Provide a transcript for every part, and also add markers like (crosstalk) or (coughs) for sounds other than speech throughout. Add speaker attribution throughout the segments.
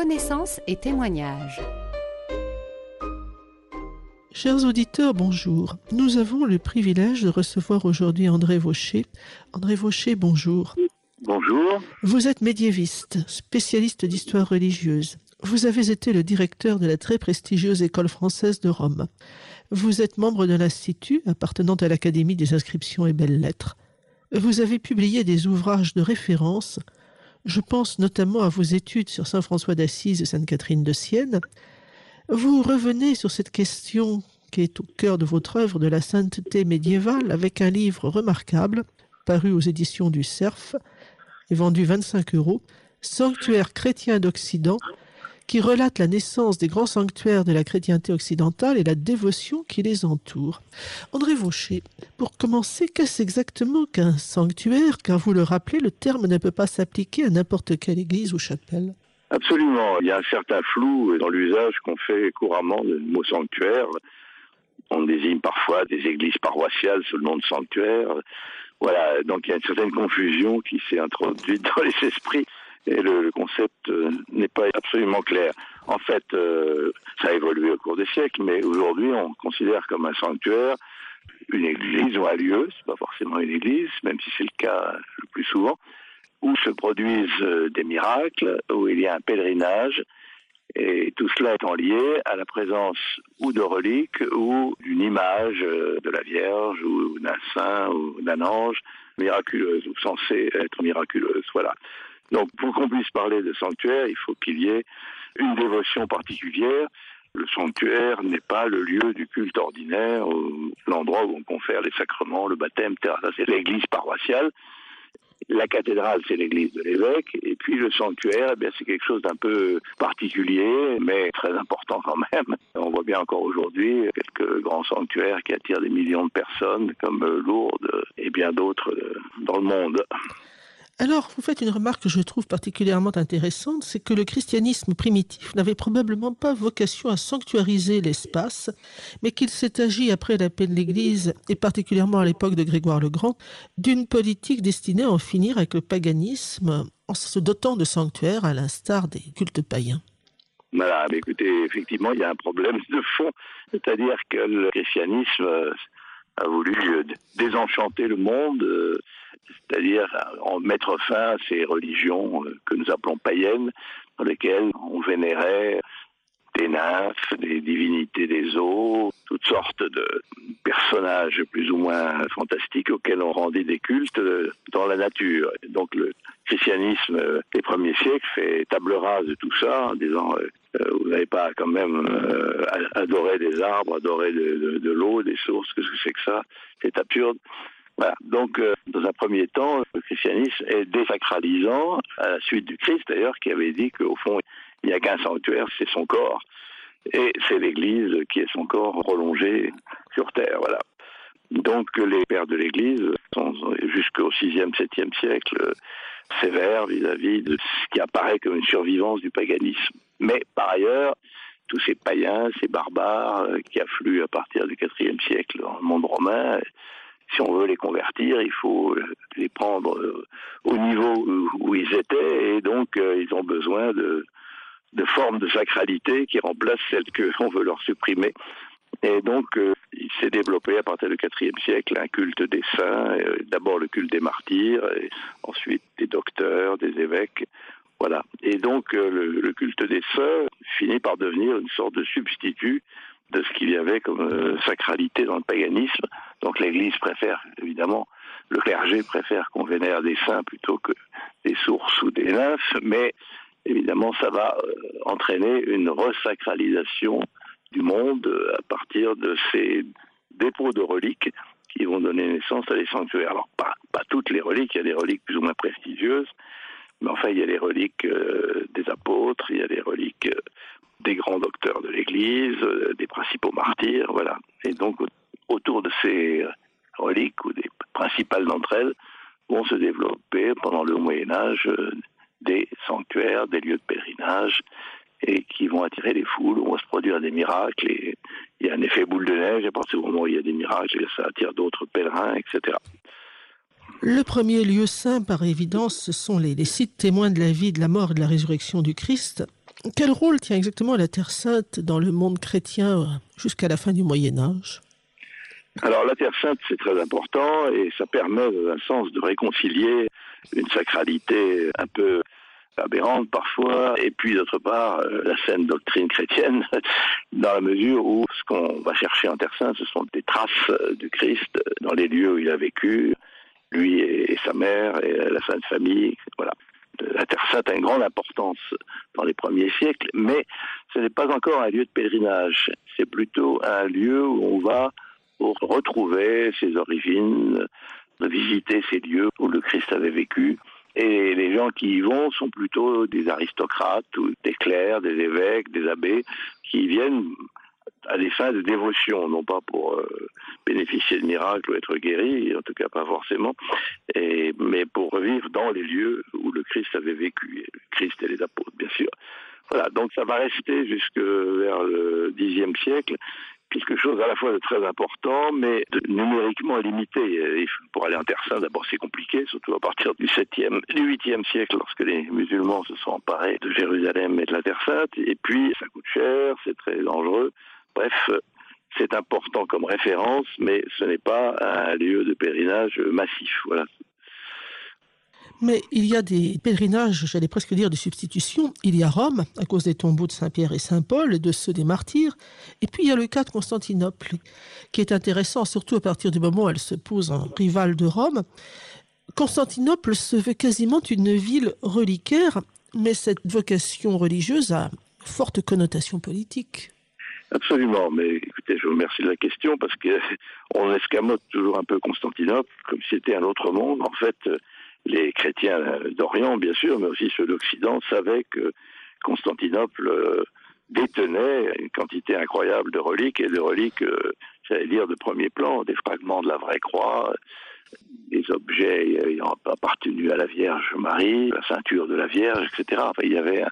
Speaker 1: Connaissances et témoignages.
Speaker 2: Chers auditeurs, bonjour. Nous avons le privilège de recevoir aujourd'hui André Vaucher. André Vaucher, bonjour.
Speaker 3: Bonjour.
Speaker 2: Vous êtes médiéviste, spécialiste d'histoire religieuse. Vous avez été le directeur de la très prestigieuse École française de Rome. Vous êtes membre de l'Institut appartenant à l'Académie des inscriptions et belles-lettres. Vous avez publié des ouvrages de référence. Je pense notamment à vos études sur Saint François d'Assise et Sainte Catherine de Sienne. Vous revenez sur cette question qui est au cœur de votre œuvre de la sainteté médiévale avec un livre remarquable paru aux éditions du Cerf et vendu 25 euros, Sanctuaire chrétien d'Occident, qui relate la naissance des grands sanctuaires de la chrétienté occidentale et la dévotion qui les entoure. André Vaucher, pour commencer, qu'est-ce exactement qu'un sanctuaire? Car vous le rappelez, le terme ne peut pas s'appliquer à n'importe quelle église ou chapelle.
Speaker 3: Absolument. Il y a un certain flou dans l'usage qu'on fait couramment du mot sanctuaire. On désigne parfois des églises paroissiales sous le nom de sanctuaire. Voilà, donc il y a une certaine confusion qui s'est introduite (laughs) dans les esprits et le, concept euh, n'est pas absolument clair. En fait, euh, ça a évolué au cours des siècles, mais aujourd'hui, on considère comme un sanctuaire une église ou un lieu, c'est pas forcément une église, même si c'est le cas le plus souvent, où se produisent euh, des miracles, où il y a un pèlerinage, et tout cela étant lié à la présence ou de reliques ou d'une image de la Vierge ou d'un saint ou d'un ange miraculeuse ou censée être miraculeuse. Voilà. Donc pour qu'on puisse parler de sanctuaire, il faut qu'il y ait une dévotion particulière. Le sanctuaire n'est pas le lieu du culte ordinaire, l'endroit où on confère les sacrements, le baptême, etc. C'est l'église paroissiale. La cathédrale, c'est l'église de l'évêque. Et puis le sanctuaire, eh c'est quelque chose d'un peu particulier, mais très important quand même. (laughs) On voit bien encore aujourd'hui quelques grands sanctuaires qui attirent des millions de personnes, comme Lourdes et bien d'autres dans le monde.
Speaker 2: Alors, vous faites une remarque que je trouve particulièrement intéressante, c'est que le christianisme primitif n'avait probablement pas vocation à sanctuariser l'espace, mais qu'il s'est agi après la paix de l'Église, et particulièrement à l'époque de Grégoire le Grand, d'une politique destinée à en finir avec le paganisme en se dotant de sanctuaires à l'instar des cultes païens.
Speaker 3: Voilà, mais écoutez, effectivement, il y a un problème de fond, c'est-à-dire que le christianisme a voulu désenchanter le monde c'est-à-dire en mettre fin à ces religions euh, que nous appelons païennes, dans lesquelles on vénérait des nymphes, des divinités des eaux, toutes sortes de personnages plus ou moins fantastiques auxquels on rendait des cultes euh, dans la nature. Donc le christianisme euh, des premiers siècles fait table rase de tout ça en disant vous n'avez pas quand même adoré des arbres, adoré de, de l'eau, des sources, qu'est-ce que c'est que ça? C'est absurde. Voilà. Donc, euh, dans un premier temps, le christianisme est désacralisant, à la suite du Christ d'ailleurs, qui avait dit qu'au fond, il n'y a qu'un sanctuaire, c'est son corps. Et c'est l'Église qui est son corps prolongé sur terre. Voilà. Donc, les pères de l'Église sont jusqu'au 6e, 7e siècle sévères vis-à-vis de ce qui apparaît comme une survivance du paganisme. Mais par ailleurs, tous ces païens, ces barbares euh, qui affluent à partir du IVe siècle dans le monde romain, si on veut les convertir, il faut les prendre euh, au niveau où ils étaient, et donc euh, ils ont besoin de, de formes de sacralité qui remplacent celles qu'on veut leur supprimer. Et donc, euh, il s'est développé à partir du IVe siècle un culte des saints, d'abord le culte des martyrs, et ensuite des docteurs, des évêques. Voilà. Et donc, le, culte des saints finit par devenir une sorte de substitut de ce qu'il y avait comme euh, sacralité dans le paganisme. Donc l'Église préfère, évidemment, le clergé préfère qu'on vénère des saints plutôt que des sources ou des nymphes, mais évidemment ça va euh, entraîner une resacralisation du monde euh, à partir de ces dépôts de reliques qui vont donner naissance à des sanctuaires. Alors pas, toutes les reliques, il y a des reliques plus ou moins prestigieuses, mais enfin il y a les reliques des apôtres, il y a des reliques des grands docteurs de l'Église, euh, des principaux martyrs, voilà. Et donc autour de ces reliques ou des principales d'entre elles vont se développer pendant le Moyen Âge euh, des sanctuaires, des lieux de pèlerinage et qui vont attirer les foules, où vont se produire des miracles et il y a un effet boule de neige à partir du moment où il y a des miracles, ça attire d'autres pèlerins, etc.
Speaker 2: Le premier lieu saint, par évidence, ce sont les, les sites témoins de la vie, de la mort et de la résurrection du Christ, Quel rôle tient exactement la Terre Sainte dans le monde chrétien jusqu'à la fin du Moyen Âge?
Speaker 3: Alors la Terre Sainte, c'est très important et ça permet, dans un sens, de réconcilier une sacralité un peu aberrante parfois, et puis d'autre part euh, la saine doctrine chrétienne, (laughs) dans la mesure où ce qu'on va chercher en Terre Sainte, ce sont des traces euh, du Christ dans les lieux où il a vécu, lui et, sa mère et la Sainte Famille, voilà. La Terre Sainte a une grande importance dans les premiers siècles, mais ce n'est pas encore un lieu de pèlerinage. C'est plutôt un lieu où on va pour retrouver ses origines, visiter ces lieux où le Christ avait vécu. Et les gens qui y vont sont plutôt des aristocrates, ou des clercs, des évêques, des abbés, qui viennent à des fins de dévotion, non pas pour euh, bénéficier de miracles ou être guéris, en tout cas pas forcément, mais pour vivre dans les lieux où le Christ avait vécu, le Christ et les apôtres, bien sûr. Voilà, donc ça va rester jusque vers le Xe siècle quelque chose à la fois de très important, mais numériquement limité. pour aller en Terre Sainte, d'abord c'est compliqué, surtout à partir du 7e, du 8e siècle, lorsque les musulmans se sont emparés de Jérusalem et de la Terre Sainte. Et puis ça coûte cher, c'est très dangereux. Bref, c'est important comme référence, mais ce n'est pas un lieu de pèlerinage massif. Voilà,
Speaker 2: mais il y a des pèlerinages, j'allais presque dire de substitution. Il y a Rome, à cause des tombeaux de Saint-Pierre et Saint-Paul, et de ceux des martyrs. Et puis il y a le cas de Constantinople, qui est intéressant, surtout à partir du moment où elle se pose en rival de Rome. Constantinople se veut quasiment une ville reliquaire, mais cette vocation religieuse a forte connotation politique.
Speaker 3: Absolument, mais écoutez, je vous remercie de la question parce qu'on (laughs) escamote toujours un peu Constantinople comme si c'était un autre monde. En fait, les chrétiens d'Orient, bien sûr, mais aussi ceux d'Occident, savaient que Constantinople euh, détenait une quantité incroyable de reliques et de reliques, euh, j'allais dire, de premier plan, des fragments de la vraie croix, des objets ayant à la Vierge Marie, la ceinture de la Vierge, etc. Enfin, il y avait un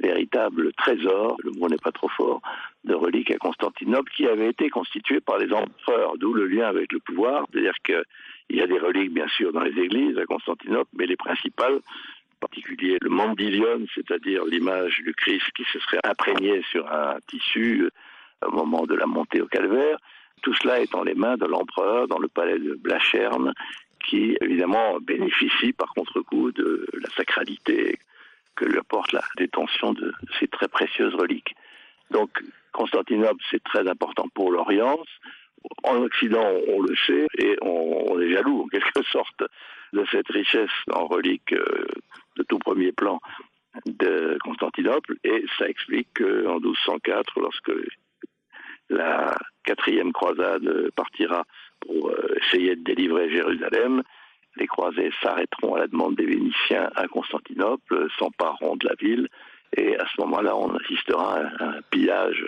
Speaker 3: véritable trésor, le mot n'est pas trop fort, de reliques à Constantinople qui avait été constitué par les empereurs, d'où le lien avec le pouvoir, c'est-à-dire que il y a des reliques, bien sûr, dans les églises à Constantinople, mais les principales, en particulier le mandilion, c'est-à-dire l'image du Christ qui se serait imprégné sur un tissu euh, au moment de la montée au calvaire, tout cela est dans les mains de l'empereur dans le palais de Blacherne, qui évidemment bénéficie par contre-coup de la sacralité que lui apporte la détention de ces très précieuses reliques. Donc Constantinople, c'est très important pour l'Orient, en Occident, on le sait, et on, est jaloux, en quelque (laughs) sorte, de cette richesse en reliques euh, de tout premier plan de Constantinople, et ça explique qu'en 1204, lorsque la quatrième croisade partira pour euh, essayer de délivrer Jérusalem, les croisés s'arrêteront à la demande des Vénitiens à Constantinople, s'empareront de la ville, et à ce moment-là, on assistera à un pillage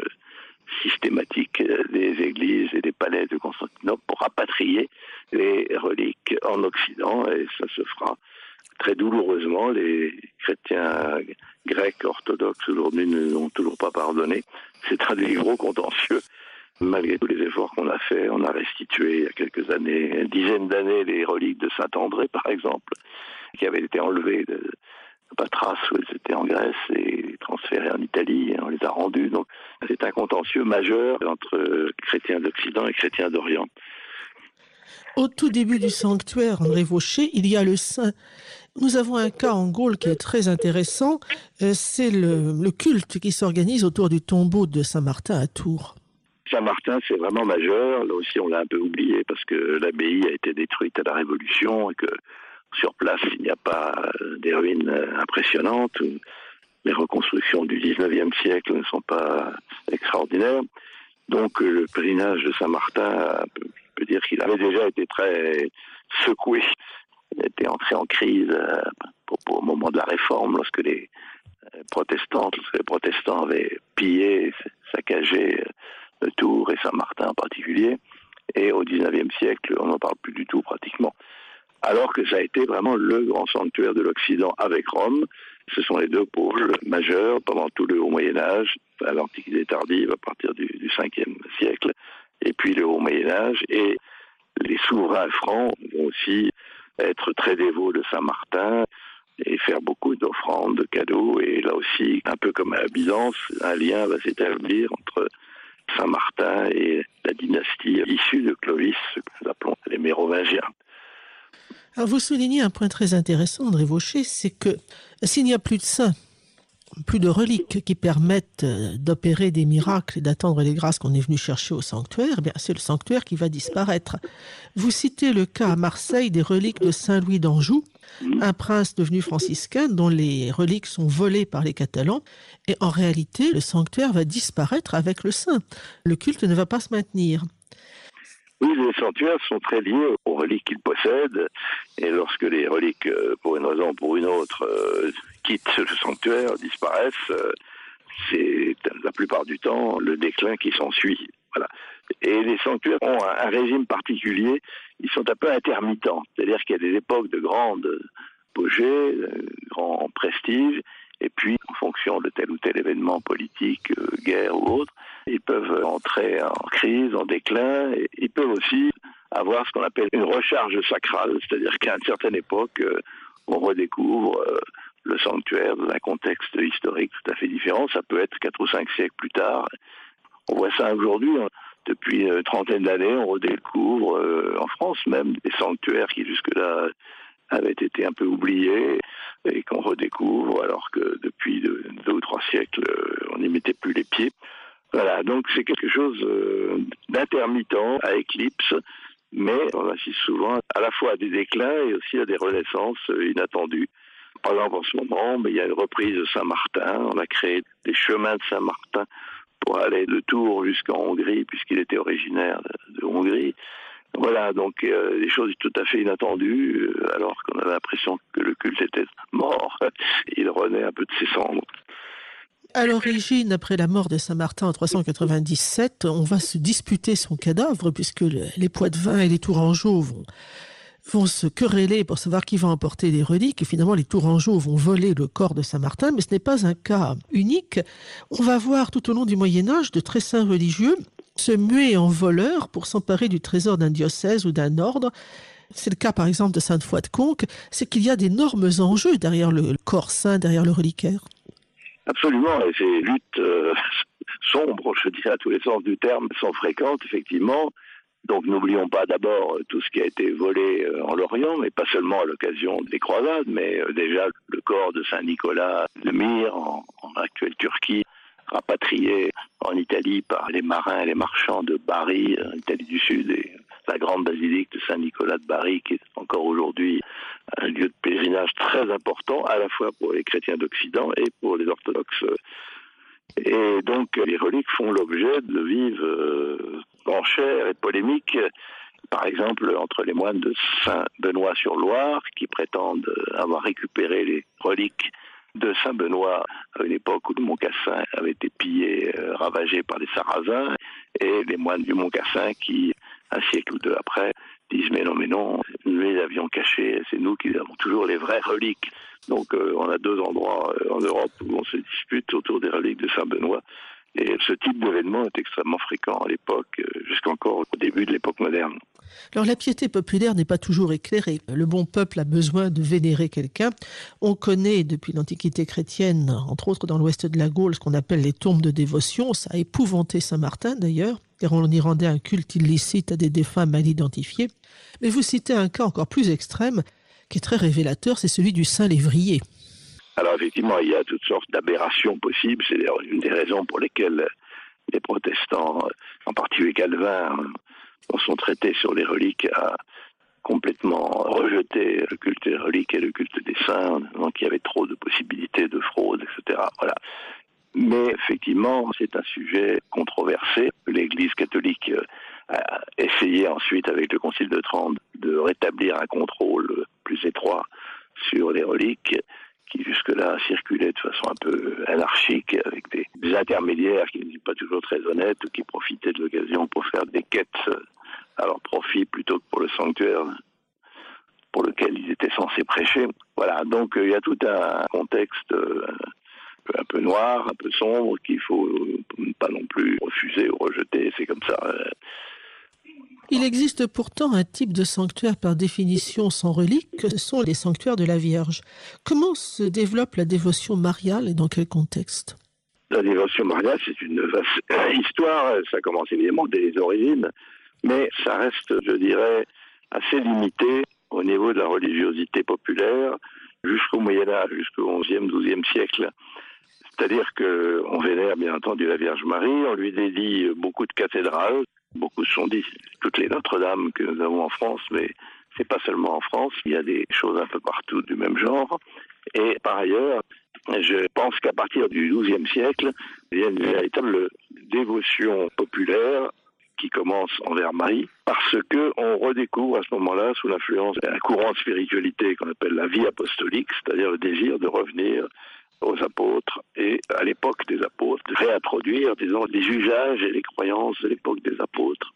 Speaker 3: systématique des églises et des palais de Constantinople pour rapatrier les reliques en Occident et ça se fera très douloureusement. Les chrétiens grecs orthodoxes aujourd'hui ne l'ont toujours pas pardonné. C'est un des gros contentieux. Malgré tous les efforts qu'on a faits, on a restitué il y a quelques années, une dizaine d'années, les reliques de Saint-André, par exemple, qui avaient été enlevées de, Patras où elles étaient en Grèce et transférées en Italie et on les a rendues. Donc c'est un contentieux majeur entre chrétiens d'Occident et chrétiens d'Orient.
Speaker 2: Au tout début du sanctuaire André Vaucher, il y a le saint. Nous avons un cas en Gaule qui est très intéressant. Euh, c'est le, culte qui s'organise autour du tombeau de Saint-Martin à Tours.
Speaker 3: Saint-Martin, c'est vraiment majeur. Là aussi, on l'a un peu oublié parce que l'abbaye a été détruite à la Révolution et que sur place, il n'y a pas euh, des ruines euh, impressionnantes. Les reconstructions du 19e siècle ne sont pas extraordinaires. Donc euh, le pèlerinage de Saint-Martin, je peux dire qu'il avait déjà été très secoué. Il était entré en crise au moment de la réforme, lorsque les protestants, lorsque les protestants avaient pillé, saccagé Tours et Saint-Martin en particulier. Et au 19e siècle, on n'en parle plus du tout pratiquement alors que ça a été vraiment le grand sanctuaire de l'Occident avec Rome. Ce sont les deux pôles majeurs pendant tout le Haut Moyen Âge, à l'Antiquité tardive à partir du, du 5e siècle, et puis le Haut Moyen Âge. Et les souverains francs vont aussi être très dévots de Saint-Martin. et faire beaucoup d'offrandes, de cadeaux. Et là aussi, un peu comme à Byzance, un lien va s'établir entre Saint-Martin et la dynastie issue de Clovis, ce que nous appelons les Mérovingiens.
Speaker 2: Vous soulignez un point très intéressant, André Vaucher, c'est que s'il n'y a plus de saints, plus de reliques qui permettent euh, d'opérer des miracles et d'attendre les grâces qu'on est venu chercher au sanctuaire, eh c'est le sanctuaire qui va disparaître. Vous citez le cas à Marseille des reliques de Saint Louis d'Anjou, un prince devenu franciscain dont les reliques sont volées par les Catalans, et en réalité le sanctuaire va disparaître avec le saint. Le culte ne va pas se maintenir.
Speaker 3: Oui, les sanctuaires sont très liés aux reliques qu'ils possèdent. Et lorsque les reliques, euh, pour une raison ou pour une autre, euh, quittent le sanctuaire, disparaissent, euh, c'est la plupart du temps le déclin qui s'ensuit. Voilà. Et les sanctuaires ont un, régime particulier. Ils sont un peu intermittents. C'est-à-dire qu'il y a des époques de grande apogée, de grand prestige, et puis, en fonction de tel ou tel événement politique, guerre ou autre, ils peuvent entrer en crise, en déclin, ils peuvent aussi avoir ce qu'on appelle une recharge sacrale, c'est-à-dire qu'à une certaine époque, euh, on redécouvre euh, le sanctuaire dans un contexte historique tout à fait différent. Ça peut être quatre ou cinq siècles plus tard. On voit ça aujourd'hui. Hein. Depuis une trentaine d'années, on redécouvre, euh, en France même, des sanctuaires qui jusque-là avaient été un peu oubliés et qu'on redécouvre alors que depuis deux, ou trois siècles, on n'y mettait plus les pieds. Voilà, donc c'est quelque chose euh, d'intermittent, à éclipse, mais on assiste souvent à la fois à des déclins et aussi à des renaissances euh, inattendues. Par exemple, en ce moment, mais il y a une reprise de Saint-Martin. On a créé des chemins de Saint-Martin pour aller de Tours jusqu'en Hongrie, puisqu'il était originaire de, Hongrie. Voilà, donc euh, des choses tout à fait inattendues, alors qu'on avait l'impression que le culte était mort. (laughs) Il renaît un peu de ses cendres.
Speaker 2: À l'origine, après la mort de Saint-Martin en 397, on va se disputer son cadavre puisque les Poitevins et les Tourangeaux vont, vont se quereller pour savoir qui va emporter les reliques. Et finalement, les Tourangeaux vont voler le corps de Saint-Martin, mais ce n'est pas un cas unique. On va voir tout au long du Moyen Âge de très saints religieux se muer en voleurs pour s'emparer du trésor d'un diocèse ou d'un ordre. C'est le cas par exemple de Sainte-Foy de Conques, c'est qu'il y a d'énormes enjeux derrière le corps saint, derrière le reliquaire.
Speaker 3: Absolument, et ces luttes euh, (laughs) sombres, je dirais à tous les sens du terme, sont fréquentes, effectivement. Donc n'oublions pas d'abord tout ce qui a été volé euh, en Lorient, mais pas seulement à l'occasion des croisades, mais euh, déjà le corps de Saint Nicolas de Myre en actuelle Turquie, rapatrié en Italie par les marins et les marchands de Bari, en Italie du Sud, et la grande basilique de Saint-Nicolas de Bari, qui est encore aujourd'hui un lieu de pèlerinage très important, à la fois pour les chrétiens d'Occident et pour les orthodoxes. Et donc, les reliques font l'objet de vives euh, enchères et polémiques, par exemple, entre les moines de Saint-Benoît-sur-Loire, qui prétendent avoir récupéré les reliques de Saint-Benoît à une époque où le Mont Cassin avait été pillé, euh, ravagé par les Sarrasins, et les moines du Mont Cassin qui, un siècle ou deux après, disent mais non, mais non, nous les avions cachés, c'est nous qui avons toujours les vraies reliques. Donc euh, on a deux endroits euh, en Europe où on se dispute autour des reliques de Saint-Benoît. Et ce type d'événement est extrêmement fréquent à l'époque, euh, jusqu'encore au début de l'époque moderne.
Speaker 2: Alors la piété populaire n'est pas toujours éclairée. Le bon peuple a besoin de vénérer quelqu'un. On connaît depuis l'Antiquité chrétienne, entre autres dans l'ouest de la Gaule, ce qu'on appelle les tombes de dévotion. Ça a épouvanté Saint-Martin d'ailleurs, car on y rendait un culte illicite à des défunts mal identifiés. Mais vous citez un cas encore plus extrême, qui est très révélateur, c'est celui du Saint Lévrier.
Speaker 3: Alors effectivement, il y a toutes sortes d'aberrations possibles. C'est une des raisons pour lesquelles les protestants, en particulier Calvin, sont traités sur les reliques à complètement rejeter le culte des reliques et le culte des saints, donc il y avait trop de possibilités de fraude, etc. Voilà. Mais effectivement, c'est un sujet controversé. L'Église catholique a essayé ensuite, avec le Concile de Trente, de rétablir un contrôle plus étroit sur les reliques qui jusque-là circulaient de façon un peu anarchique avec des, intermédiaires qui n'étaient pas toujours très honnêtes, qui profitaient de l'occasion pour faire des quêtes à leur profit plutôt que pour le sanctuaire pour lequel ils étaient censés prêcher. Voilà, donc euh, il y a tout un contexte euh, un peu noir, un peu sombre, qu'il faut pas non plus refuser ou rejeter, c'est comme ça.
Speaker 2: Il existe pourtant un type de sanctuaire par définition sans relique, ce sont les sanctuaires de la Vierge. Comment se développe la dévotion mariale et dans quel contexte?
Speaker 3: La dévotion mariale, c'est une vaste (coughs) histoire, ça commence évidemment dès les origines, mais ça reste, je dirais, assez limité au niveau de la religiosité populaire jusqu'au Moyen Âge, jusqu'au XIe, XIIe siècle. C'est-à-dire qu'on vénère bien entendu la Vierge Marie, on lui dédie beaucoup de cathédrales, beaucoup se sont dit, toutes les Notre-Dame que nous avons en France, mais c'est pas seulement en France, il y a des choses un peu partout du même genre. Et par ailleurs, je pense qu'à partir du XIIe siècle, il y a une véritable dévotion populaire qui commence envers Marie, parce que on redécouvre à ce moment-là, sous l'influence d'un courant de spiritualité qu'on appelle la vie apostolique, c'est-à-dire le désir de revenir aux apôtres et à l'époque des apôtres, réintroduire, disons, les usages et les croyances de l'époque des apôtres.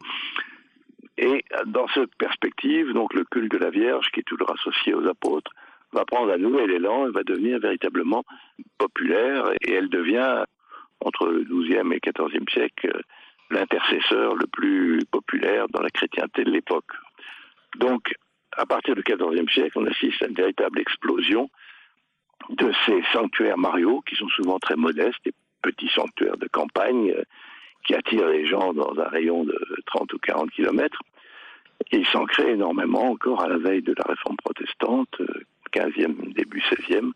Speaker 3: Et dans cette perspective, donc le culte de la Vierge, qui est toujours associé aux apôtres, va prendre un nouvel élan et va devenir véritablement populaire et elle devient, entre le XIIe et XIVe siècle, l'intercesseur le plus populaire dans la chrétienté de l'époque. Donc, à partir du XIVe siècle, on assiste à une véritable explosion de ces sanctuaires mariaux qui sont souvent très modestes, des petits sanctuaires de campagne euh, qui attirent les gens dans un rayon de 30 ou 40 kilomètres. Et il s'en énormément encore à la veille de la réforme protestante, 15e, euh, début 16e.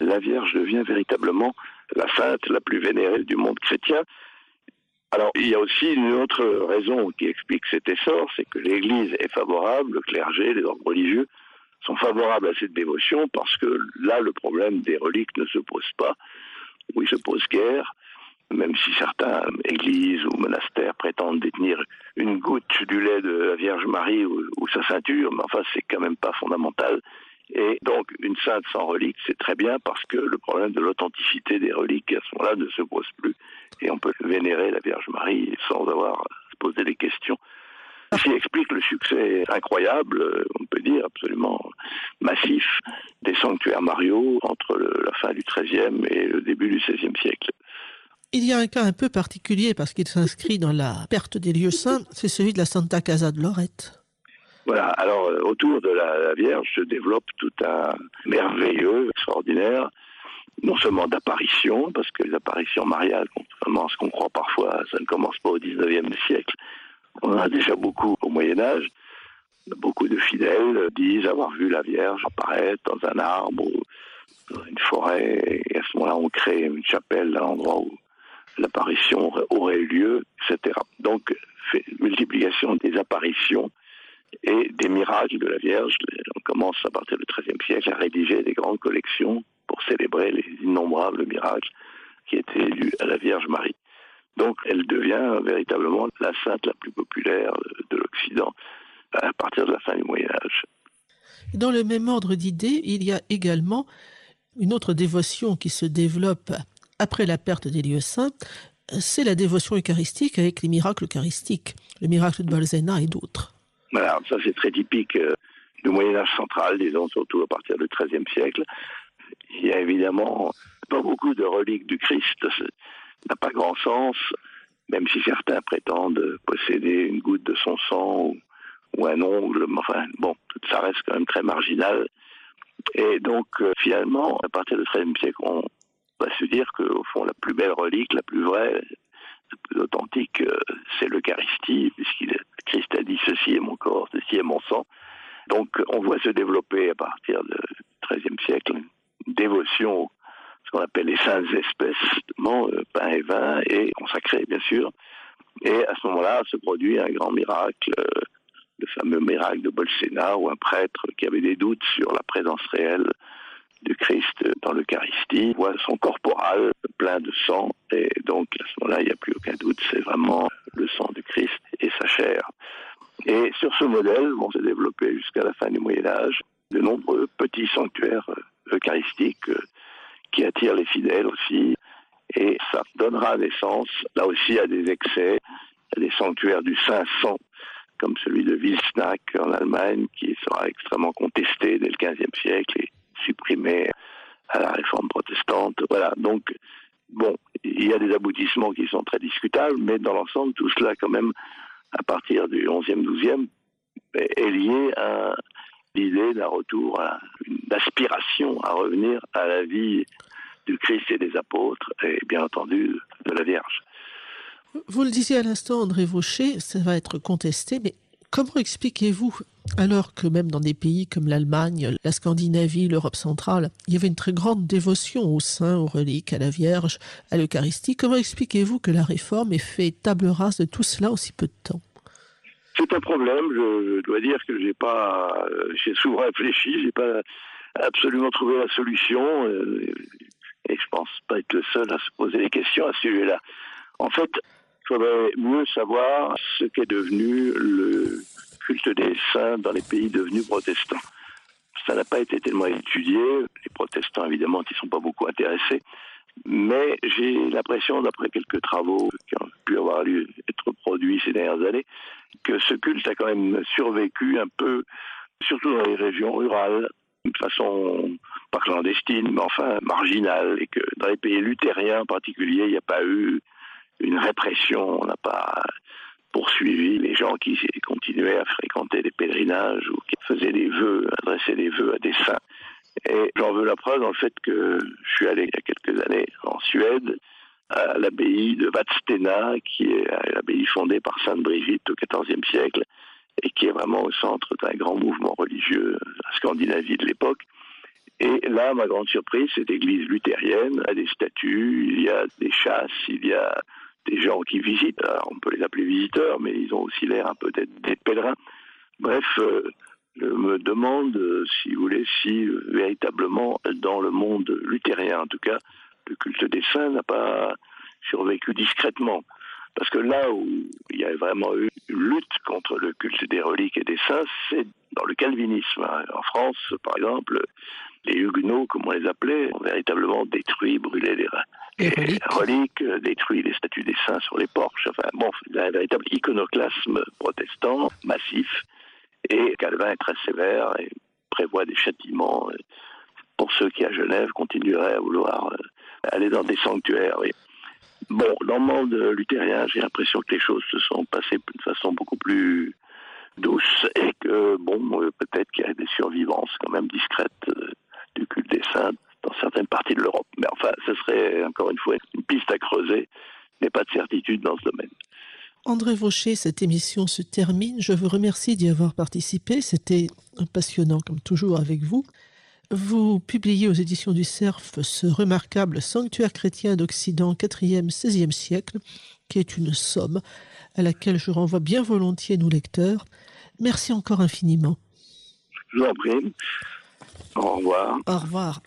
Speaker 3: La Vierge devient véritablement la sainte la plus vénérée du monde chrétien. Alors, il y a aussi une autre raison qui explique cet essor, c'est que l'Église est favorable, le clergé, les ordres religieux sont favorables à cette dévotion parce que là, le problème des reliques ne se pose pas, ou il se pose guère, même si certains églises ou monastères prétendent détenir une goutte du lait de la Vierge Marie ou, sa ceinture, mais enfin, c'est quand même pas fondamental. Et donc, une sainte sans relique, c'est très bien parce que le problème de l'authenticité des reliques à ce moment-là ne se pose plus. Et on peut vénérer la Vierge Marie sans avoir à se poser des questions qui explique le succès incroyable, euh, on peut dire absolument massif, des sanctuaires Mario entre la fin du XIIIe et le début du XVIe siècle.
Speaker 2: Il y a un cas un peu particulier parce qu'il s'inscrit dans la perte des lieux saints, c'est celui de la Santa Casa de Lorette.
Speaker 3: Voilà, alors euh, autour de la, Vierge se développe tout un merveilleux, extraordinaire, non seulement d'apparitions, parce que les apparitions mariales, contrairement à ce qu'on croit parfois, ça ne commence pas au XIXe siècle, on en a déjà beaucoup au Moyen Âge. Beaucoup de fidèles disent avoir vu la Vierge apparaître dans un arbre ou dans une forêt. Et à ce moment-là, on crée une chapelle à l'endroit où l'apparition aurait eu lieu, etc. Donc, multiplication des apparitions et des miracles de la Vierge. On commence à partir du XIIIe siècle à rédiger des grandes collections pour célébrer les innombrables miracles qui étaient dus à la Vierge Marie. Donc elle devient véritablement la sainte la plus populaire de l'Occident à partir de la fin du Moyen Âge.
Speaker 2: Dans le même ordre d'idées, il y a également une autre dévotion qui se développe après la perte des lieux saints, c'est la dévotion eucharistique avec les miracles eucharistiques, le miracle de Bolsena et d'autres.
Speaker 3: Voilà, ça c'est très typique euh, du Moyen Âge central, disons surtout à partir du XIIIe siècle. Il y a évidemment pas beaucoup de reliques du Christ n'a pas grand sens, même si certains prétendent posséder une goutte de son sang ou, un ongle. Enfin, bon, ça reste quand même très marginal. Et donc, euh, finalement, à partir du XIIIe siècle, on va se dire qu'au fond, la plus belle relique, la plus vraie, la plus authentique, euh, c'est l'Eucharistie, puisqu'il Christ a dit ceci est mon corps, ceci est mon sang. Donc, on voit se développer à partir du XIIIe siècle une dévotion qu'on appelle les saintes espèces, euh, pain et vin, et consacré bien sûr. Et à ce moment-là se produit un grand miracle, euh, le fameux miracle de Bolsena, où un prêtre qui avait des doutes sur la présence réelle du Christ dans l'Eucharistie voit son corporal plein de sang, et donc à ce moment-là, il n'y a plus aucun doute, c'est vraiment le sang du Christ et sa chair. Et sur ce modèle vont se développer jusqu'à la fin du Moyen Âge de nombreux petits sanctuaires euh, eucharistiques qui attire les fidèles aussi. Et ça donnera naissance, là aussi, à des excès, à des sanctuaires du Saint-Sang, comme celui de Wilsnack en Allemagne, qui sera extrêmement contesté dès le XVe siècle et supprimé à la réforme protestante. Voilà, donc, bon, il y a des aboutissements qui sont très discutables, mais dans l'ensemble, tout cela, quand même, à partir du 11e, 12e, est liée à l'idée d'un retour, à une aspiration à revenir à la vie du Christ et des apôtres, et bien entendu de la Vierge.
Speaker 2: Vous le disiez à l'instant, André Vaucher, ça va être contesté, mais comment expliquez-vous, alors que même dans des pays comme l'Allemagne, la Scandinavie, l'Europe centrale, il y avait une très grande dévotion aux saints, aux reliques, à la Vierge, à l'Eucharistie, comment expliquez-vous que la réforme ait fait table rase de tout cela aussi peu de temps?
Speaker 3: C'est un problème. Je, dois dire que j'ai pas, j'ai souvent réfléchi, j'ai pas absolument trouvé la solution, euh, et je pense pas être le seul à se poser des questions à ce sujet-là. En fait, il faudrait mieux savoir ce qu'est devenu le culte des saints dans les pays devenus protestants. Ça n'a pas été tellement étudié. Les protestants, évidemment, n'y sont pas beaucoup intéressés. Mais j'ai l'impression, d'après quelques travaux qui ont pu avoir lieu, être produits ces dernières années, que ce culte a quand même survécu un peu, surtout dans les régions rurales, de façon pas clandestine, mais enfin marginale, et que dans les pays luthériens en particulier, il n'y a pas eu une répression, on n'a pas poursuivi les gens qui continuaient à fréquenter des pèlerinages ou qui faisaient des vœux, adressaient des vœux à des saints. Et j'en veux la preuve dans le fait que je suis allé il y a quelques années en Suède, à l'abbaye de Vadstena, qui est l'abbaye fondée par Sainte Brigitte au XIVe siècle, et qui est vraiment au centre d'un grand mouvement religieux, la Scandinavie de l'époque. Et là, ma grande surprise, cette église luthérienne a des statues, il y a des chasses, il y a des gens qui visitent. Alors, on peut les appeler visiteurs, mais ils ont aussi l'air un peu d'être des pèlerins. Bref, euh, me demande, si vous voulez, si euh, véritablement dans le monde luthérien, en tout cas, le culte des saints n'a pas survécu discrètement. Parce que là où il y a vraiment eu une lutte contre le culte des reliques et des saints, c'est dans le calvinisme. En France, par exemple, les Huguenots, comme on les appelait, ont véritablement détruit, brûlé les, reliques. détruit les statues des saints sur les porches. Enfin, bon, il y a un véritable iconoclasme protestant massif. Et Calvin est très sévère et prévoit des châtiments pour ceux qui, à Genève, continueraient à vouloir euh, aller dans des sanctuaires. Bon, dans le monde luthérien, j'ai l'impression que les choses se sont passées de façon beaucoup plus douce et que, bon, euh, peut-être qu'il y a des survivances quand même discrètes euh, du culte des saints dans certaines parties de l'Europe. Mais enfin, ce serait encore une fois une piste à creuser, mais pas de certitude dans ce domaine.
Speaker 2: André Vaucher, cette émission se termine. Je vous remercie d'y avoir participé. C'était passionnant comme toujours avec vous. Vous publiez aux éditions du Cerf ce remarquable sanctuaire chrétien d'Occident 4e, 16e siècle, qui est une somme à laquelle je renvoie bien volontiers nos lecteurs. Merci encore infiniment.
Speaker 3: Je vous en prie. Au revoir.
Speaker 2: Au revoir.